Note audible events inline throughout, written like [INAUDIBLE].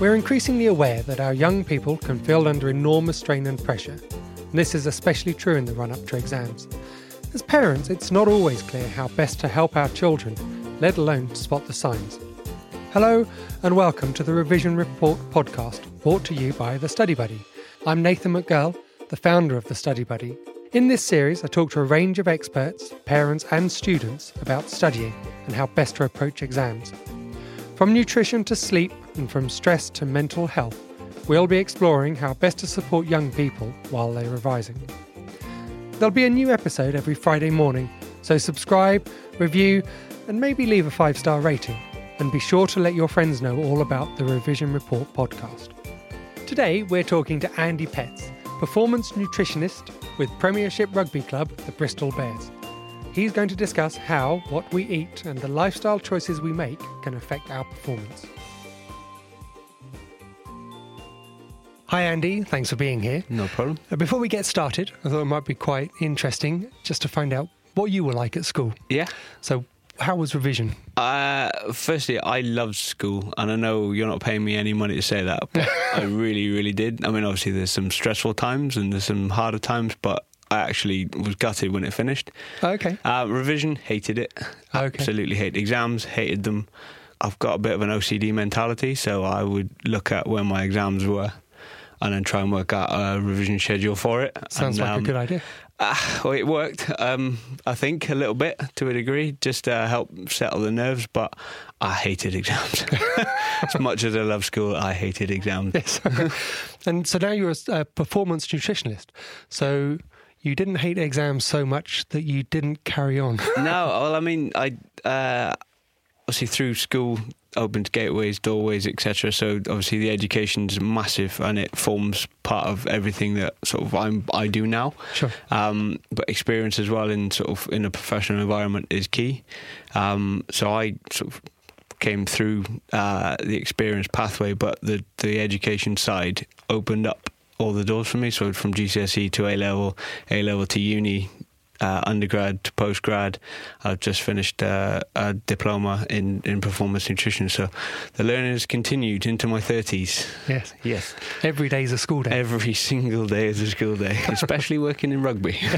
We're increasingly aware that our young people can feel under enormous strain and pressure. And this is especially true in the run up to exams. As parents, it's not always clear how best to help our children, let alone spot the signs. Hello, and welcome to the Revision Report podcast, brought to you by The Study Buddy. I'm Nathan McGurl, the founder of The Study Buddy. In this series, I talk to a range of experts, parents, and students about studying and how best to approach exams. From nutrition to sleep, and from stress to mental health, we'll be exploring how best to support young people while they're revising. There'll be a new episode every Friday morning, so subscribe, review, and maybe leave a five star rating. And be sure to let your friends know all about the Revision Report podcast. Today, we're talking to Andy Petts, performance nutritionist with Premiership Rugby Club, the Bristol Bears. He's going to discuss how what we eat and the lifestyle choices we make can affect our performance. Hi, Andy. Thanks for being here. No problem. Uh, Before we get started, I thought it might be quite interesting just to find out what you were like at school. Yeah. So, how was revision? Uh, firstly, I loved school, and I know you're not paying me any money to say that, but [LAUGHS] I really, really did. I mean, obviously, there's some stressful times and there's some harder times, but I actually was gutted when it finished. Okay. Uh, revision, hated it. Okay. Absolutely hated exams, hated them. I've got a bit of an OCD mentality, so I would look at where my exams were and then try and work out a revision schedule for it. Sounds And, like um, a good idea. Ah, well, it worked. Um, I think a little bit to a degree, just to help settle the nerves. But I hated exams. [LAUGHS] as much as I love school, I hated exams. Yes. [LAUGHS] and so now you're a uh, performance nutritionist. So you didn't hate exams so much that you didn't carry on. no, well, I mean, I uh, obviously through school opened gateways, doorways, etc. So obviously the education's massive, and it forms part of everything that sort of I'm, I do now. Sure. Um, but experience as well in sort of in a professional environment is key. Um, so I sort of came through uh, the experience pathway, but the the education side opened up all the doors for me. So from GCSE to A level, A level to uni. Uh, undergrad to postgrad, I've just finished uh, a diploma in, in performance nutrition. So the learning has continued into my 30s. yes. Yes. Every day is a school day. Every [LAUGHS] single day is a school day, [LAUGHS] especially working in rugby. [LAUGHS]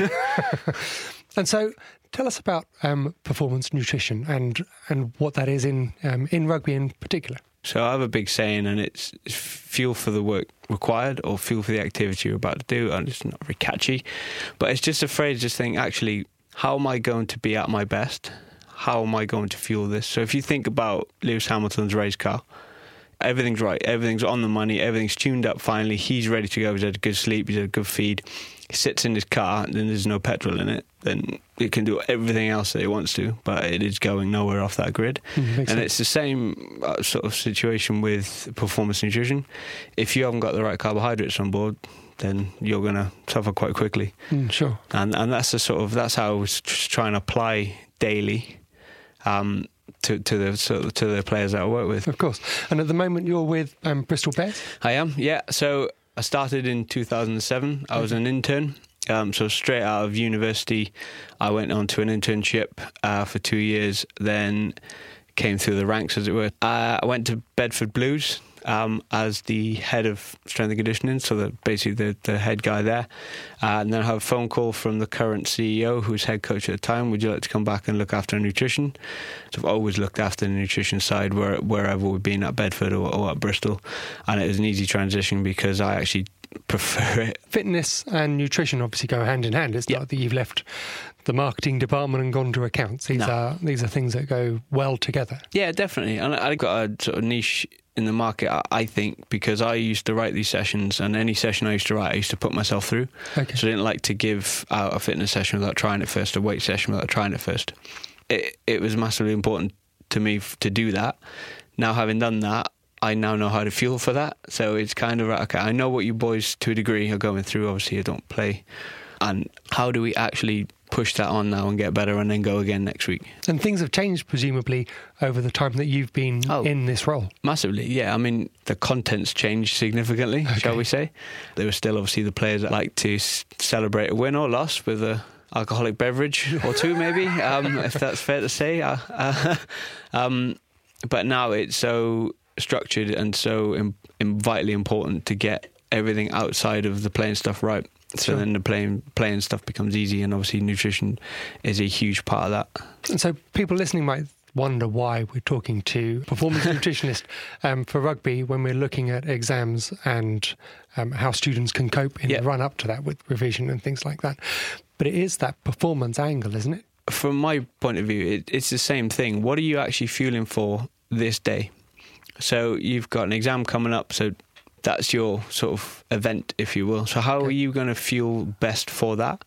And so tell us about um, performance nutrition and, and what that is in, um, in rugby in particular. So I have a big saying, and it's it's fuel for the work required or fuel for the activity you're about to do. And it's not very catchy, but it's just a phrase. Just think, actually, how am I going to be at my best? How am I going to fuel this? So if you think about Lewis Hamilton's race car, everything's right, everything's on the money, everything's tuned up. Finally, he's ready to go. He's had a good sleep, he's had a good feed. He sits in his car, and then there's no petrol in it. Then it can do everything else that it wants to, but it is going nowhere off that grid. Mm, and sense. it's the same uh, sort of situation with performance nutrition. If you haven't got the right carbohydrates on board, then you're going to suffer quite quickly. Mm, sure. And and that's the sort of that's how I was trying to apply daily um, to to the of, to the players that I work with. Of course. And at the moment, you're with um, Bristol Bears. I am, yeah. So I started in 2007. I was an intern. Um, so straight out of university, I went on to an internship uh, for two years. Then came through the ranks, as it were. Uh, I went to Bedford Blues um, as the head of strength and conditioning, so the, basically the, the head guy there. Uh, and then I have a phone call from the current CEO, who's head coach at the time. Would you like to come back and look after nutrition? So I've always looked after the nutrition side where, wherever we've been at Bedford or, or at Bristol, and it was an easy transition because I actually [LAUGHS] prefer it. Fitness and nutrition obviously go hand in hand. It's Yeah. not that you've left the marketing department and gone to accounts. These No. are these are things that go well together. Yeah, definitely. And I got a sort of niche in the market, I- think, because I used to write these sessions, and any session I used to write, I used to put myself through. Okay. So I didn't like to give out a fitness session without trying it first, a weight session without trying it first. It, it was massively important to me to do that. Now, having done that, I now know how to fuel for that. So it's kind of, okay, I know what you boys to a degree are going through. Obviously, I don't play. And how do we actually push that on now and get better and then go again next week? And things have changed presumably over the time that you've been Oh. in this role. Massively, yeah. I mean, the content's changed significantly, shall we say? There are still obviously the players that like to s- celebrate a win or loss with a alcoholic beverage or two, maybe, [LAUGHS] um, if that's fair to say. Uh, uh, [LAUGHS] um, but now it's so structured and so im- vitally important to get everything outside of the playing stuff right. So Sure. then the playing playing stuff becomes easy, and obviously nutrition is a huge part of that. And so people listening might wonder why we're talking to performance [LAUGHS] nutritionist um, for rugby when we're looking at exams and um, how students can cope in Yeah. the run up to that with revision and things like that. But it is that performance angle, isn't it? From my point of view, it, it's the same thing. What are you actually fueling for this day? So you've got an exam coming up, so that's your sort of event, if you will. So how are you going to feel best for that?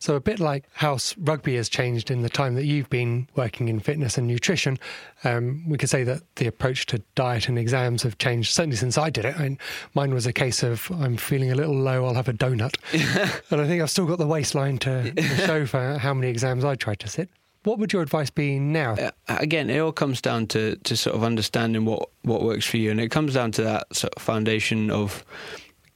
So a bit like how rugby has changed in the time that you've been working in fitness and nutrition, um, we could say that the approach to diet and exams have changed. Certainly since I did it, I mean, mine was a case of I'm feeling a little low, I'll have a donut, [LAUGHS] and I think I've still got the waistline to, to [LAUGHS] show for how many exams I tried to sit. What would your advice be now? Uh, again, it all comes down to, to sort of understanding what, what works for you. And it comes down to that sort of foundation of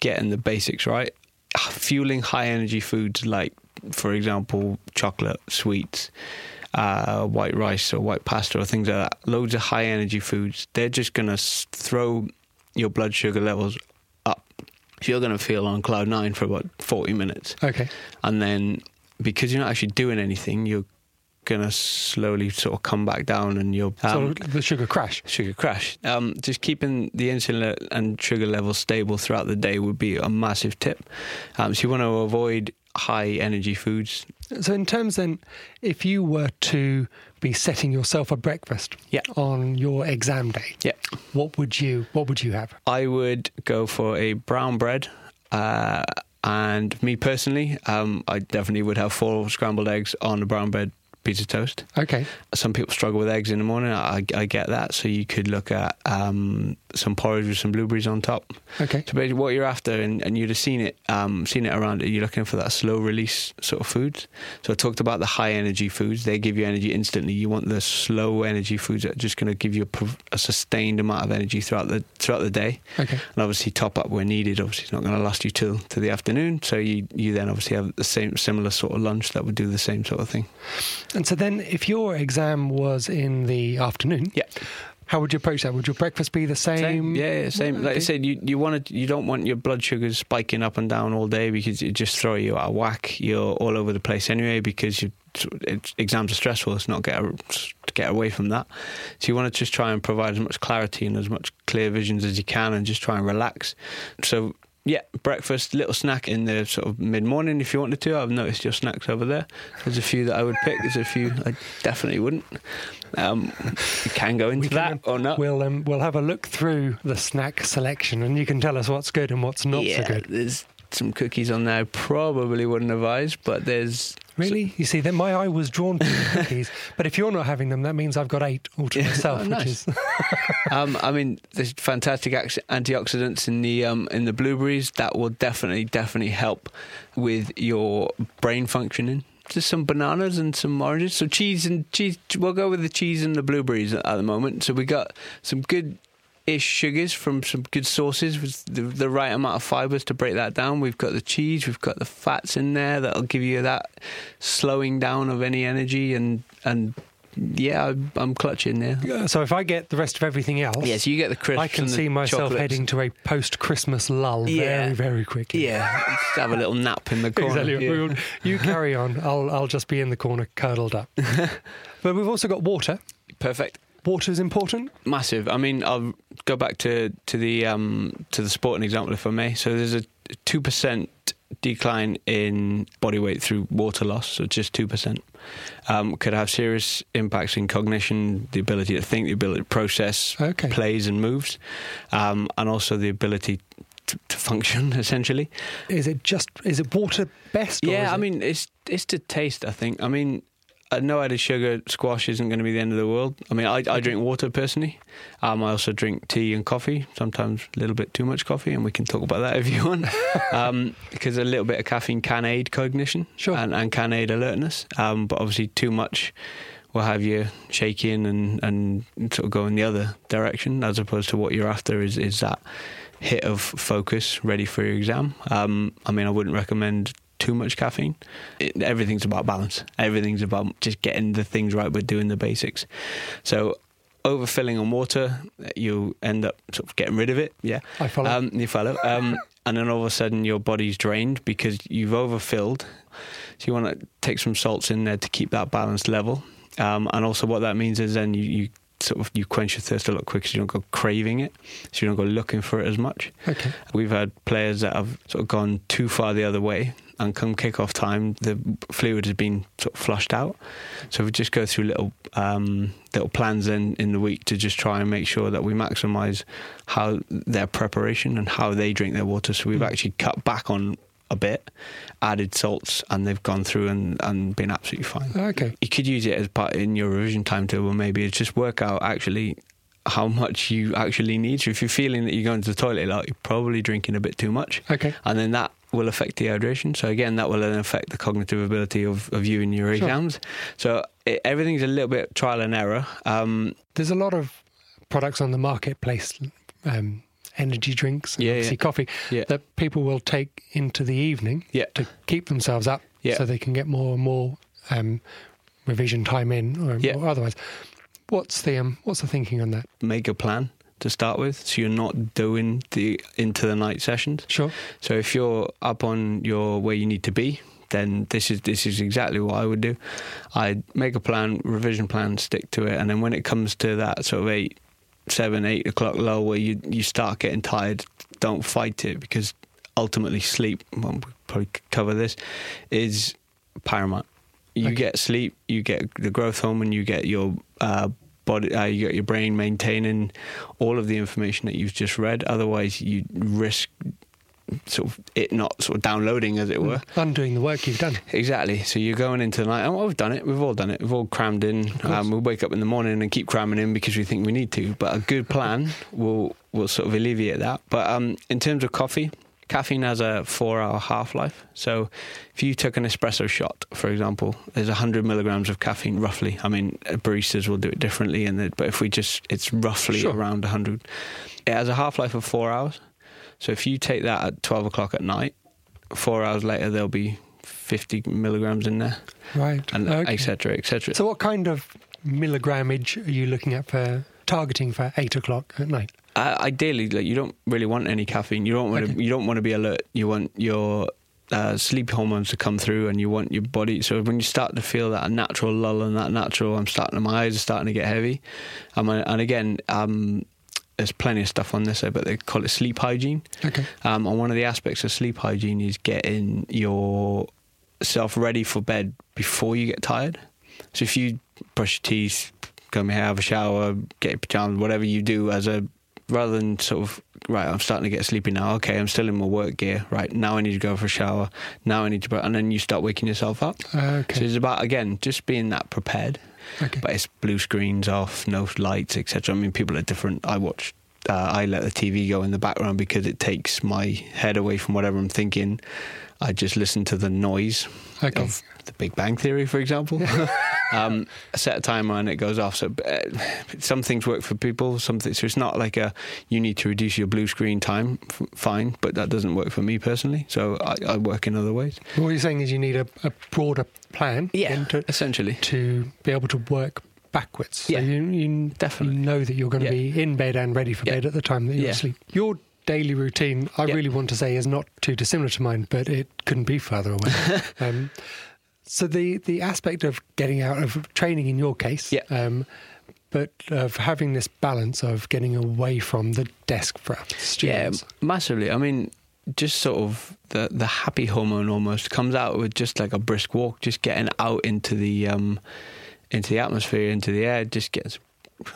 getting the basics right. Fueling high energy foods like, for example, chocolate, sweets, uh, white rice or white pasta or things like that. Loads of high energy foods. They're just going to throw your blood sugar levels up. So you're going to feel on cloud nine for about 40 minutes Okay, and then because you're not actually doing anything, you're gonna slowly sort of come back down, and you'll so um, the sugar crash. sugar crash. Um, just keeping the insulin and sugar levels stable throughout the day would be a massive tip. Um, so you want to avoid high energy foods. So in terms then, if you were to be setting yourself a breakfast Yeah. on your exam day, Yeah, what would you what would you have? I would go for a brown bread. Uh, and me personally, um, I definitely would have four scrambled eggs on a brown bread pizza toast. Okay, some people struggle with eggs in the morning. I, I get that. So you could look at um, some porridge with some blueberries on top. okay, So basically, what you're after, and, and you'd have seen it, um, seen it around. You're looking for that slow release sort of foods. So I talked about the high energy foods. They give you energy instantly. You want the slow energy foods that are just going to give you a, a sustained amount of energy throughout the throughout the day. okay. And obviously top up where needed. Obviously, it's not going to last you till to the afternoon. So you you then obviously have the same similar sort of lunch that would do the same sort of thing. And so then, if your exam was in the afternoon, Yeah. How would you approach that? Would your breakfast be the same? Same, yeah, same. Like I said, you you want to, you don't want your blood sugars spiking up and down all day because it just throw you out of whack. You're all over the place anyway because you it's, exams are stressful. It's not get to get away from that. So you want to just try and provide as much clarity and as much clear visions as you can, and just try and relax. So. Yeah, breakfast, little snack in the sort of mid morning if you wanted to. I've noticed your snacks over there. There's a few that I would pick. There's a few I definitely wouldn't. Um, you can go into We that or not. We'll um, we'll have a look through the snack selection, and you can tell us what's good and what's not yeah, so good. there's some cookies on there. I probably wouldn't advise, but there's Really, you see, then my eye was drawn to the cookies. [LAUGHS] But if you're not having them, that means I've got eight all to [LAUGHS] myself, Oh, nice. which is [LAUGHS] um, I mean, there's fantastic antioxidants in the um, in the blueberries that will definitely definitely help with your brain functioning. Just some bananas and some oranges. So cheese and cheese. We'll go with the cheese and the blueberries at the moment. So we got some good. Ish sugars from some good sources with the, the right amount of fibers to break that down. We've got the cheese, we've got the fats in there that'll give you that slowing down of any energy and and yeah, I'm, I'm clutching there. So if I get the rest of everything else, Yes, you get the crisps. I can see myself chocolates. heading to a post-Christmas lull Yeah. very, very quickly. Yeah, just have a little nap in the corner. Exactly. Yeah. You carry on. I'll I'll just be in the corner, curled up. [LAUGHS] but we've also got water. Perfect, Water is important. massive. I mean, I'll go back to to the um, to the sporting example, if I may. So there's a two percent decline in body weight through water loss, so just two percent. Um, could have serious impacts in cognition, the ability to think, the ability to process Okay. plays and moves, um, and also the ability to, to function [LAUGHS] essentially. Is it just is it water best? Yeah, I mean, it's it's to taste. I think. I mean, Know added sugar squash isn't going to be the end of the world. I mean, I, I drink water personally. Um, I also drink tea and coffee. Sometimes a little bit too much coffee, and we can talk about that if you want. [LAUGHS] um, because a little bit of caffeine can aid cognition Sure. and, and can aid alertness. Um, but obviously, too much will have you shaking and, and sort of go in the other direction, as opposed to what you're after is is that hit of focus ready for your exam. Um, I mean, I wouldn't recommend too much caffeine. It, everything's about balance. Everything's about just getting the things right, but doing the basics. So overfilling on water, you end up sort of getting rid of it. Yeah, I follow. Um, you follow. Um, and then all of a sudden your body's drained because you've overfilled. So you want to take some salts in there to keep that balanced level. Um, and also what that means is then you, you sort of you quench your thirst a lot quicker, so you don't go craving it, so you don't go looking for it as much. Okay. We've had players that have sort of gone too far the other way, and come kick-off time, the fluid has been sort of flushed out. So we just go through little um, little plans in in the week to just try and make sure that we maximise how their preparation and how they drink their water. So we've Mm. actually cut back on a bit, added salts, and they've gone through and, and been absolutely fine Okay. you could use it as part in your revision timetable. Maybe it's just work out actually how much you actually need. So if you're feeling that you're going to the toilet a lot, you're probably drinking a bit too much, Okay. and then that will affect the hydration. So again, that will then affect the cognitive ability of, of you in your Sure. exams. So it, everything's a little bit trial and error. Um, There's a lot of products on the marketplace, um, energy drinks, and Yeah, obviously yeah. coffee, Yeah. that people will take into the evening yeah, to keep themselves up so they can get more and more um, revision time in or, or otherwise. What's the um, what's the thinking on that? make a plan to start with, so you're not doing the into the night sessions. Sure. So if you're up on your where you need to be, then this is this is exactly what I would do. I'd make a plan, revision plan, stick to it, and then when it comes to that sort of eight, seven, eight o'clock low where you you start getting tired, don't fight it because ultimately sleep. Well, we'll probably cover this is paramount. You Okay. get sleep, you get the growth hormone, you get your uh, body, uh, you get your brain maintaining all of the information that you've just read. Otherwise, you risk sort of it not sort of downloading, as it were. Undoing the work you've done. Exactly. So you're going into the night. And we've done it. We've all done it. We've all crammed in. Um, we wake up in the morning and keep cramming in because we think we need to. But a good plan will will sort of alleviate that. But um, in terms of coffee, caffeine has a four-hour half-life. So if you took an espresso shot, for example, there's 100 milligrams of caffeine roughly. I mean, baristas will do it differently, and but if we just, it's roughly Sure. around 100. It has a half-life of four hours. So if you take that at 12 o'clock at night, four hours later there'll be 50 milligrams in there, Right. and Okay. et cetera, et cetera. So, what kind of milligramage are you looking at for targeting for eight o'clock at night? Uh, ideally, like you don't really want any caffeine. You don't want Okay. to. You don't want to be alert. You want your uh, sleep hormones to come through, and you want your body. So when you start to feel that natural lull and that natural, I'm starting. My eyes are starting to get heavy. Um, and again, um, there's plenty of stuff on this, but they call it sleep hygiene. Okay. Um, and one of the aspects of sleep hygiene is getting yourself ready for bed before you get tired. So if you brush your teeth, come here, have a shower, get your pajamas, whatever you do as a rather than sort of right, I'm starting to get sleepy now. Okay, I'm still in my work gear. Right now, I need to go for a shower. Now I need to, and then you start waking yourself up. So Okay. it's about again just being that prepared. Okay. But it's blue screens off, no lights, etc. I mean, people are different. I watch. Uh, I let the TV go in the background because it takes my head away from whatever I'm thinking. I just listen to the noise Okay. of the Big Bang Theory, for example. [LAUGHS] um, set a timer and it goes off. So uh, some things work for people. Some things, so it's not like a you need to reduce your blue screen time. F- fine, but that doesn't work for me personally. So I, I work in other ways. What you're saying is you need a, a broader plan then to, essentially. to be able to work backwards. So Yeah, you, you definitely. know that you're going to Yeah. be in bed and ready for Yeah. bed at the time that you're Yeah. asleep. Your daily routine, I Yeah. really want to say, is not too dissimilar to mine, but it couldn't be further away. [LAUGHS] um, so the the aspect of getting out of training in your case, Yeah. um, but of having this balance of getting away from the desk for students. Yeah, massively. I mean, just sort of the the happy hormone almost comes out with just like a brisk walk, just getting out into the um into the atmosphere, into the air, just gets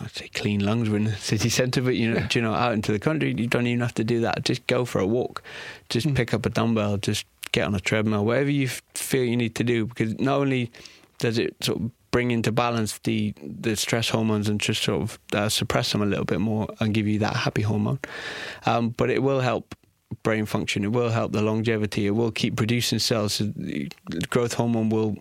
I'd say clean lungs. We're in the [LAUGHS] city centre, but you know, do you know, out into the country, you don't even have to do that. Just go for a walk, just Mm. pick up a dumbbell, just get on a treadmill, whatever you feel you need to do. Because not only does it sort of bring into balance the the stress hormones and just sort of uh, suppress them a little bit more and give you that happy hormone, um, but it will help brain function. It will help the longevity. It will keep producing cells. Growth hormone will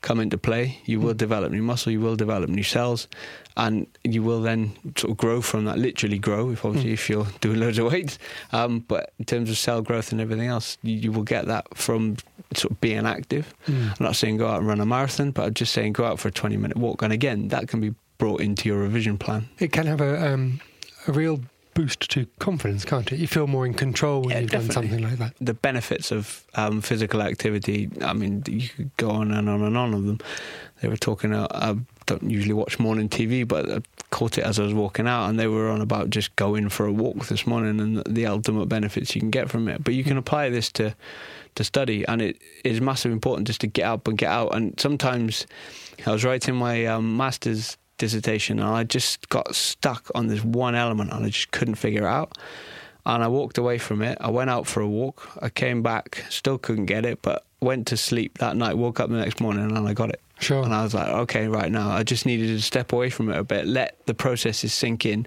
come into play. You will develop new muscle. You will develop new cells, and you will then sort of grow from that. Literally grow, if obviously if you're [LAUGHS] doing loads of weights. Um, but in terms of cell growth and everything else, you, you will get that from sort of being active. Mm. I'm not saying go out and run a marathon, but I'm just saying go out for a 20 minute walk. And again, that can be brought into your revision plan. It can have a um, a real boost to confidence, can't it? You feel more in control when Yeah, you've definitely. done something like that. The benefits of um, physical activity, I mean, you could go on and on and on of them. They were talking, uh, I don't usually watch morning TV, but I caught it as I was walking out, and they were on about just going for a walk this morning and the ultimate benefits you can get from it. But you can apply this to to study, and it is massively important just to get up and get out. And sometimes I was writing my um, master's dissertation, and I just got stuck on this one element, and I just couldn't figure it out. And I walked away from it. I went out for a walk. I came back, still couldn't get it, but went to sleep that night. Woke up the next morning, and I got it. Sure. And I was like, okay, right now, I just needed to step away from it a bit, let the processes sink in.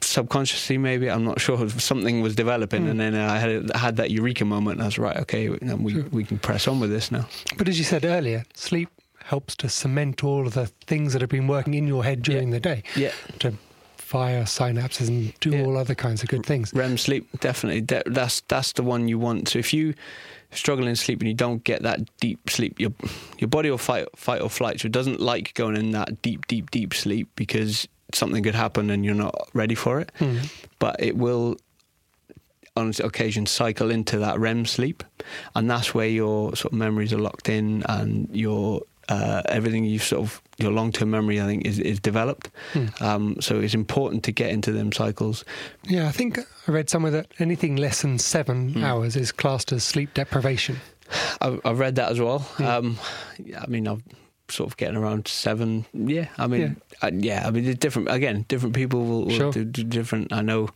Subconsciously, maybe I'm not [LAUGHS] sure. Something was developing, Mm. and then I had had that eureka moment. And I was right, okay, we Sure. we can press on with this now. But as you said earlier, sleep helps to cement all of the things that have been working in your head during the day Yeah, to fire synapses and do Yeah. all other kinds of good things. REM sleep definitely. De- that's that's the one you want. So if you struggle in sleep and you don't get that deep sleep, your your body will fight fight or flight. So it doesn't like going in that deep, deep, deep sleep because something could happen and you're not ready for it. Hmm. But it will on occasion cycle into that REM sleep, and that's where your sort of memories are locked in and your uh, everything you sort of your long term memory I think is is developed. Hmm. Um, so it's important to get into them cycles. Yeah, I think I read somewhere that anything less than seven Hmm. hours is classed as sleep deprivation. I've, I've read that as well. Yeah. Um, yeah, I mean, I'm sort of getting around seven. Yeah, I mean, yeah, I, yeah, I mean, it's different. Again, different people will, will Sure. do, do different. I know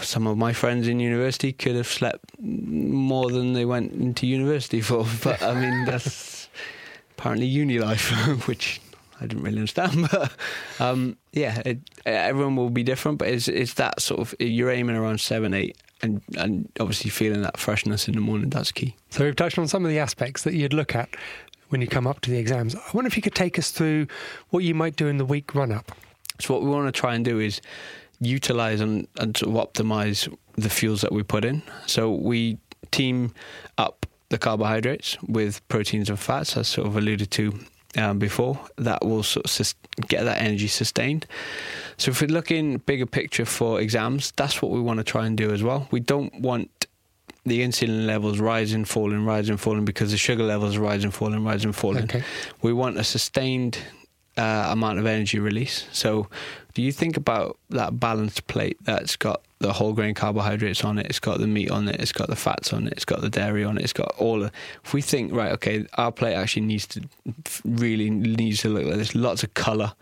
some of my friends in university could have slept more than they went into university for, [LAUGHS] but I mean, that's apparently uni life, [LAUGHS] which. I didn't really understand, [LAUGHS] but um, yeah, it, everyone will be different. But it's it's that sort of you're aiming around seven, eight, and and obviously feeling that freshness in the morning. That's key. So we've touched on some of the aspects that you'd look at when you come up to the exams. I wonder if you could take us through what you might do in the week run up. So what we want to try and do is utilize and, and sort of optimize the fuels that we put in. So we team up the carbohydrates with proteins and fats, as sort of alluded to um, before. That will sort of sus- get that energy sustained. So if we're looking bigger picture for exams, that's what we want to try and do as well. We don't want the insulin levels rising, falling, rising, falling because the sugar levels rising, falling, rising, falling Okay. we want a sustained uh, amount of energy release. So, do you think about that balanced plate that's got the whole grain carbohydrates on it, it's got the meat on it, it's got the fats on it, it's got the dairy on it, it's got all of. If we think right, okay, our plate actually needs to really needs to look like this. Lots of color.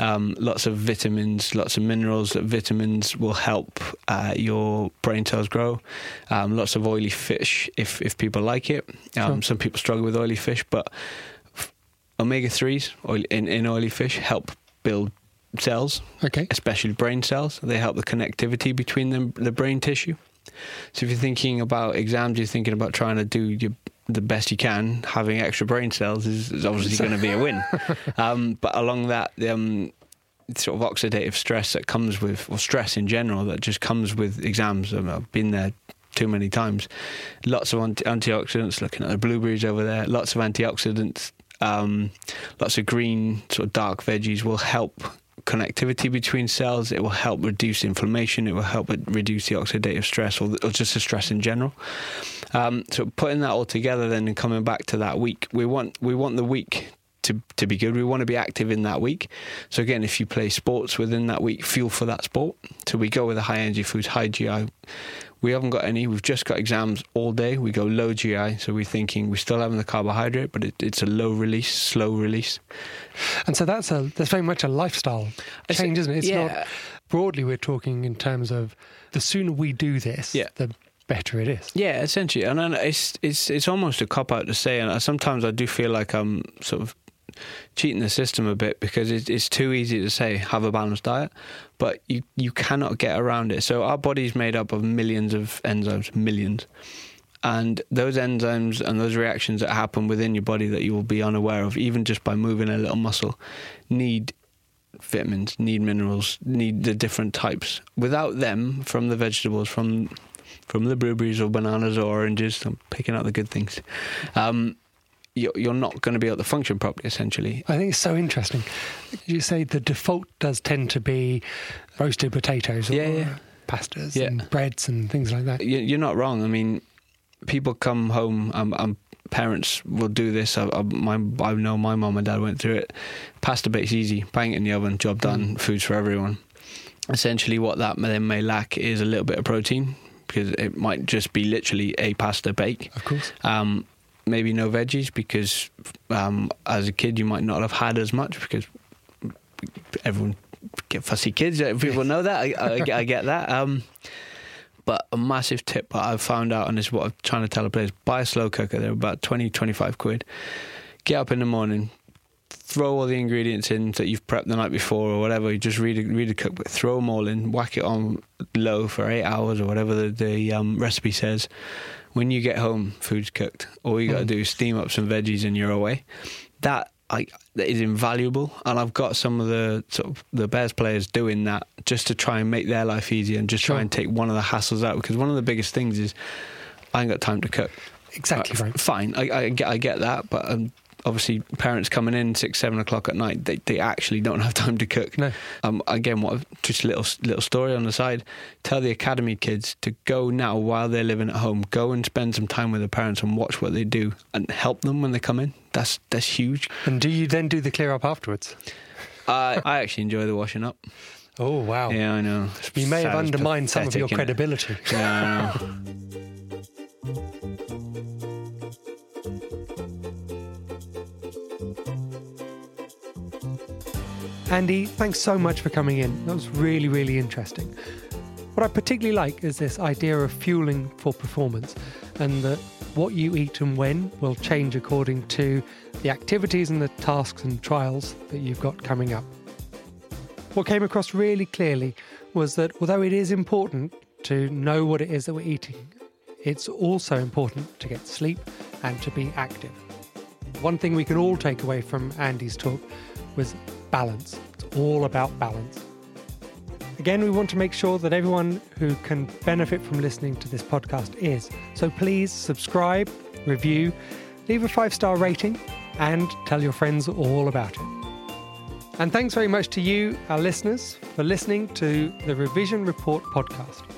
Um, lots of vitamins, lots of minerals. Vitamins will help uh, your brain cells grow. Um, lots of oily fish, if if people like it. Um, Sure. Some people struggle with oily fish, but omega threes oil, in, in oily fish help build cells, Okay. especially brain cells. They help the connectivity between them, the brain tissue. So if you're thinking about exams, you're thinking about trying to do your, the best you can. Having extra brain cells is, is obviously going to be a win. [LAUGHS] um, but along that, um, sort of oxidative stress that comes with, or stress in general that just comes with exams. Um, I've been there too many times. Lots of anti- antioxidants. Looking at the blueberries over there, lots of antioxidants. Um, lots of green, sort of dark veggies will help connectivity between cells. It will help reduce inflammation. It will help reduce the oxidative stress or, or just the stress in general. Um, so putting that all together, then and coming back to that week, we want we want the week to to be good. We want to be active in that week. So again, if you play sports within that week, fuel for that sport. So we go with the high energy foods, high GI. We haven't got any. We've just got exams all day. We go low GI. So we're thinking we're still having the carbohydrate, but it, it's a low release, slow release. And so that's a that's very much a lifestyle change, isn't it? It's yeah. not broadly we're talking in terms of the sooner we do this, Yeah. the better it is. Yeah, essentially, and then it's it's it's almost a cop out to say, and sometimes I do feel like I'm sort of cheating the system a bit because it, it's too easy to say have a balanced diet, but you you cannot get around it. So our body's made up of millions of enzymes, millions. And those enzymes and those reactions that happen within your body that you will be unaware of, even just by moving a little muscle, need vitamins, need minerals, need the different types. Without them, from the vegetables, from from the blueberries or bananas or oranges, I'm picking out the good things. Um, you're, you're not going to be able to function properly. Essentially, I think it's so interesting. You say the default does tend to be roasted potatoes or Yeah, yeah. pastas Yeah. and breads and things like that. You- you're not wrong. I mean, people come home. Um, um, parents will do this. I, I, my, I know my mum and dad went through it. Pasta bake's easy. Bang it in the oven. Job done. Food's for everyone. Essentially, what that then may lack is a little bit of protein because it might just be literally a pasta bake. Of course. Um, maybe no veggies because um, as a kid you might not have had as much because everyone get fussy kids. uh, People know that. I, I, get- I get that. Um, but a massive tip that I've found out, and this is what I'm trying to tell the players: buy a slow cooker. They're about 20, 25 quid. Get up in the morning, throw all the ingredients in that you've prepped the night before or whatever. You just read a, read a cookbook, throw them all in, whack it on low for eight hours or whatever the, the um, recipe says. When you get home, food's cooked. All you got to do is steam up some veggies and you're away. That I, that is invaluable, and I've got some of the sort of the Bears players doing that just to try and make their life easier and just Sure. try and take one of the hassles out. Because one of the biggest things is I ain't got time to cook. Exactly Uh, right. Fine, I, I get I get that, but um, obviously parents coming in six seven o'clock at night, they, they actually don't have time to cook. No. Um, again, what just a little little story on the side. Tell the academy kids to go now while they're living at home. Go and spend some time with their parents and watch what they do and help them when they come in. That's that's huge. And do you then do the clear up afterwards? I I actually enjoy the washing up. Oh, wow. Yeah, I know. You may have undermined some of your credibility. Yeah, [LAUGHS] Andy, thanks so much for coming in. That was really, really interesting. What I particularly like is this idea of fueling for performance and that what you eat and when will change according to the activities and the tasks and trials that you've got coming up. What came across really clearly was that although it is important to know what it is that we're eating, it's also important to get sleep and to be active. One thing we can all take away from Andy's talk was balance. It's all about balance. Again, we want to make sure that everyone who can benefit from listening to this podcast is. So please subscribe, review, leave a five star rating, and tell your friends all about it. And thanks very much to you, our listeners, for listening to the Revision Report podcast.